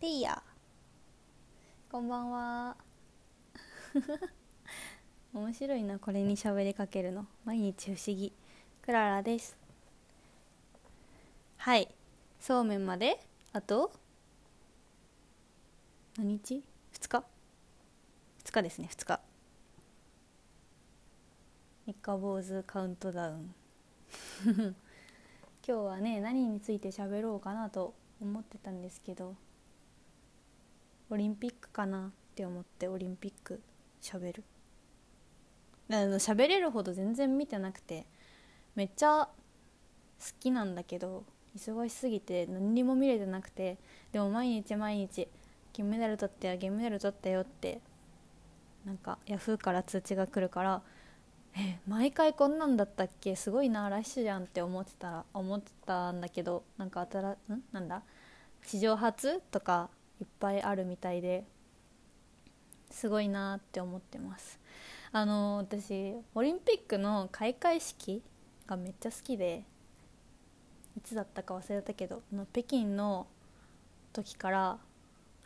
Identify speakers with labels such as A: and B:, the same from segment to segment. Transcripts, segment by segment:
A: ペイヤこんばんは。面白いなこれに喋りかけるの。毎日不思議。クララです。はい。そうめんまで？あと？何日 ?2 日 ?2 日ですね2日。三日坊主カウントダウン。今日はね何について喋ろうかなと思ってたんですけど。オリンピックかなって思ってオリンピックしゃべる喋れるほど全然見てなくてめっちゃ好きなんだけど忙しすぎて何にも見れてなくてでも毎日毎日金メダル取ったよ銀メダル取ったよってなんかヤフーから通知が来るからえ毎回こんなんだったっけすごいなラッシュじゃんって思ってたら思ってたんだけどなんか新ん？なんだ？史上初？とかいっぱいあるみたいですごいなって思ってます。あの私オリンピックの開会式がめっちゃ好きでいつだったか忘れたけどの北京の時から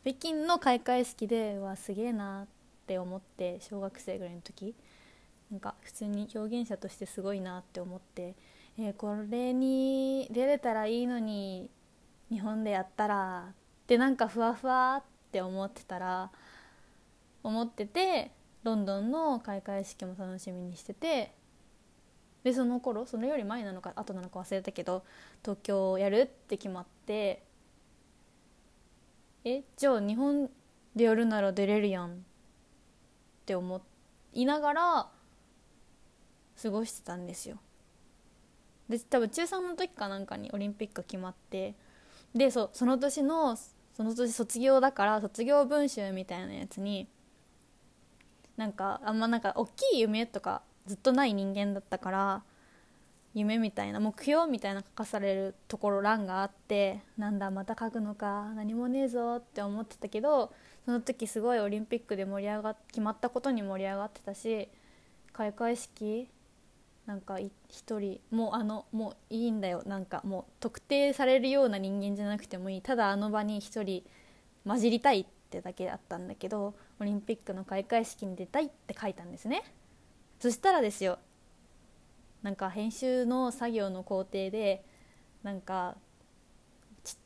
A: 北京の開会式ではすげえなって思って小学生ぐらいの時なんか普通に表現者としてすごいなって思って、えー、これに出れたらいいのに日本でやったらっでなんかふわふわって思ってたら思っててロンドンの開会式も楽しみにしててでその頃そのより前なのか後なのか忘れたけど東京をやるって決まってえじゃあ日本でやるなら出れるやんって思いながら過ごしてたんですよ。で多分中3の時かなんかにオリンピック決まってでそその年のその年卒業だから卒業文集みたいなやつになんかあんまなんか大きい夢とかずっとない人間だったから夢みたいな目標みたいな書かされるところ欄があってなんだまた書くのか何もねえぞって思ってたけどその時すごいオリンピックで盛り上が決まったことに盛り上がってたし開会式なんか一人もうあのもういいんだよなんかもう特定されるような人間じゃなくてもいいただあの場に一人混じりたいってだけだったんだけどオリンピックの開会式に出たいって書いたんですね。そしたらですよなんか編集の作業の工程でなんか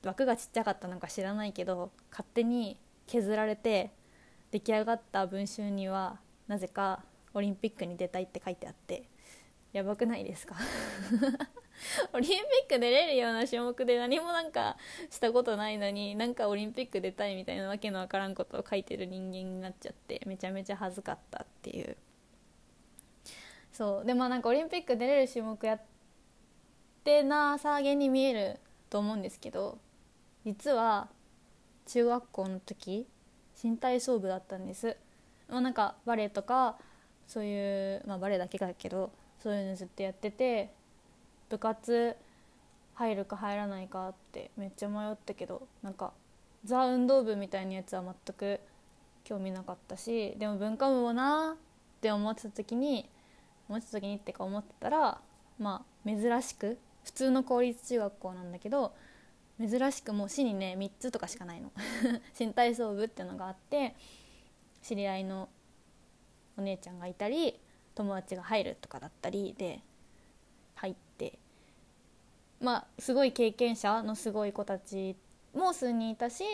A: 枠がちっちゃかったのか知らないけど勝手に削られて出来上がった文集にはなぜかオリンピックに出たいって書いてあってやばくないですか？オリンピック出れるような種目で何もなんかしたことないのになんかオリンピック出たいみたいなわけのわからんことを書いてる人間になっちゃってめちゃめちゃ恥ずかったっていう。そう。でもなんかオリンピック出れる種目やってなさげに見えると思うんですけど実は中学校の時新体操部だったんです、まあ、なんかバレエとかそういう、まあ、バレエだけだけどそういうのずっとやってて部活入るか入らないかってめっちゃ迷ったけどなんかザ運動部みたいなやつは全く興味なかったしでも文化部もなって思ってた時に思ってた時にってか思ってたらまあ珍しく普通の公立中学校なんだけど珍しくもう市にね3つとかしかないの。新体操部っていうのがあって知り合いのお姉ちゃんがいたり友達が入るとかだったりで入ってまあすごい経験者のすごい子たちも数人いたし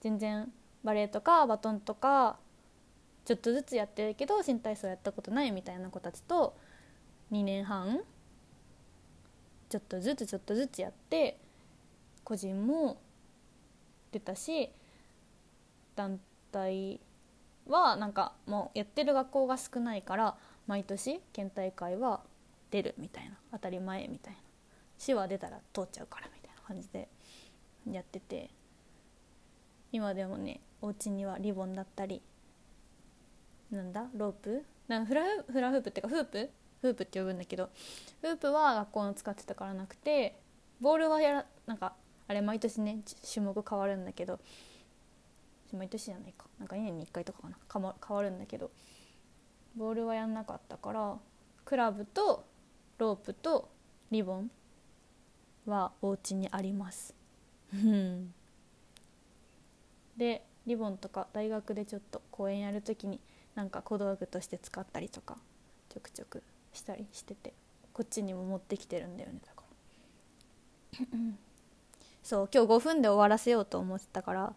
A: 全然バレエとかバトンとかちょっとずつやってるけど新体操やったことないみたいな子たちと2年半ちょっとずつちょっとずつやって個人も出たし団体はなんかもうやってる学校が少ないから毎年県大会は出るみたいな当たり前みたいな市は出たら通っちゃうからみたいな感じでやってて今でもねお家にはリボンだったりなんだロープ？なんフラフラフープっていうかフープ？フープって呼ぶんだけどフープは学校の使ってたからなくてボールはやらなんかあれ毎年ね種目変わるんだけど毎年じゃないか。なんか2年に1回とかかな。変わるんだけど。ボールはやんなかったからクラブとロープとリボンはお家にあります。でリボンとか大学でちょっと公演やる時になんか小道具として使ったりとかちょくちょくしたりしててこっちにも持ってきてるんだよね。だから。そう今日5分で終わらせようと思ってたから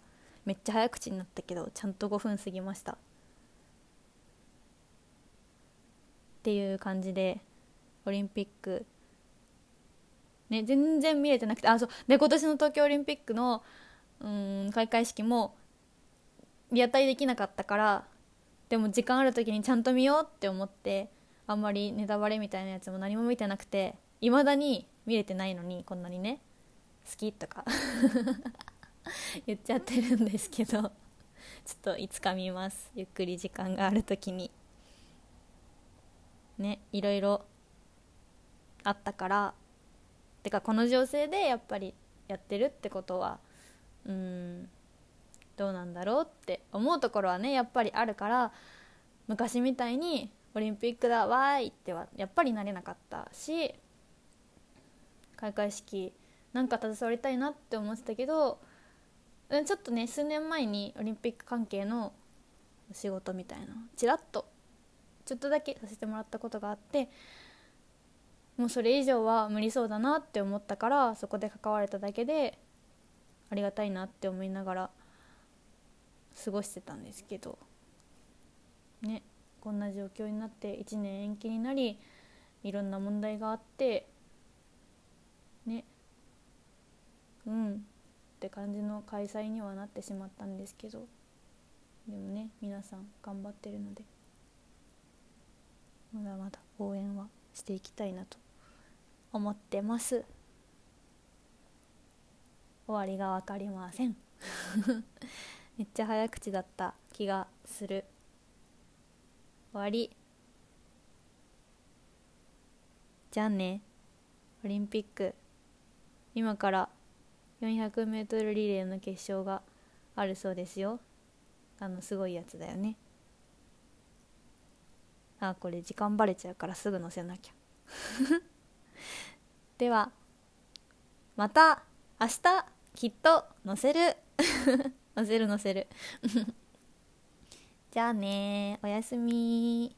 A: めっちゃ早口になったけどちゃんと5分過ぎました。っていう感じでオリンピック。ね全然見れてなくてあそう。で今年の東京オリンピックのうん開会式もリアタイできなかったからでも時間ある時にちゃんと見ようって思ってあんまりネタバレみたいなやつも何も見てなくていまだに見れてないのにこんなにね好きとか。言っちゃってるんですけどちょっといつか見ます。ゆっくり時間がある時に。ねいろいろあったから。てかこの情勢でやっぱりやってるってことはうんどうなんだろうって思うところはねやっぱりあるから昔みたいにオリンピックだわーいってはやっぱりなれなかったし開会式なんか携わりたいなって思ってたけどちょっとね数年前にオリンピック関係の仕事みたいなちらっとちょっとだけさせてもらったことがあってもうそれ以上は無理そうだなって思ったからそこで関われただけでありがたいなって思いながら過ごしてたんですけどねこんな状況になって1年延期になりいろんな問題があってねうん。って感じの開催にはなってしまったんですけどでもね皆さん頑張ってるのでまだまだ応援はしていきたいなと思ってます。終わりが分かりません。めっちゃ早口だった気がする。終わり。じゃあねオリンピック今から 400m リレーの決勝があるそうですよ。あのすごいやつだよね。あこれ時間バレちゃうからすぐ載せなきゃ。ではまた明日きっと載せる。載せる載せる。じゃあねおやすみ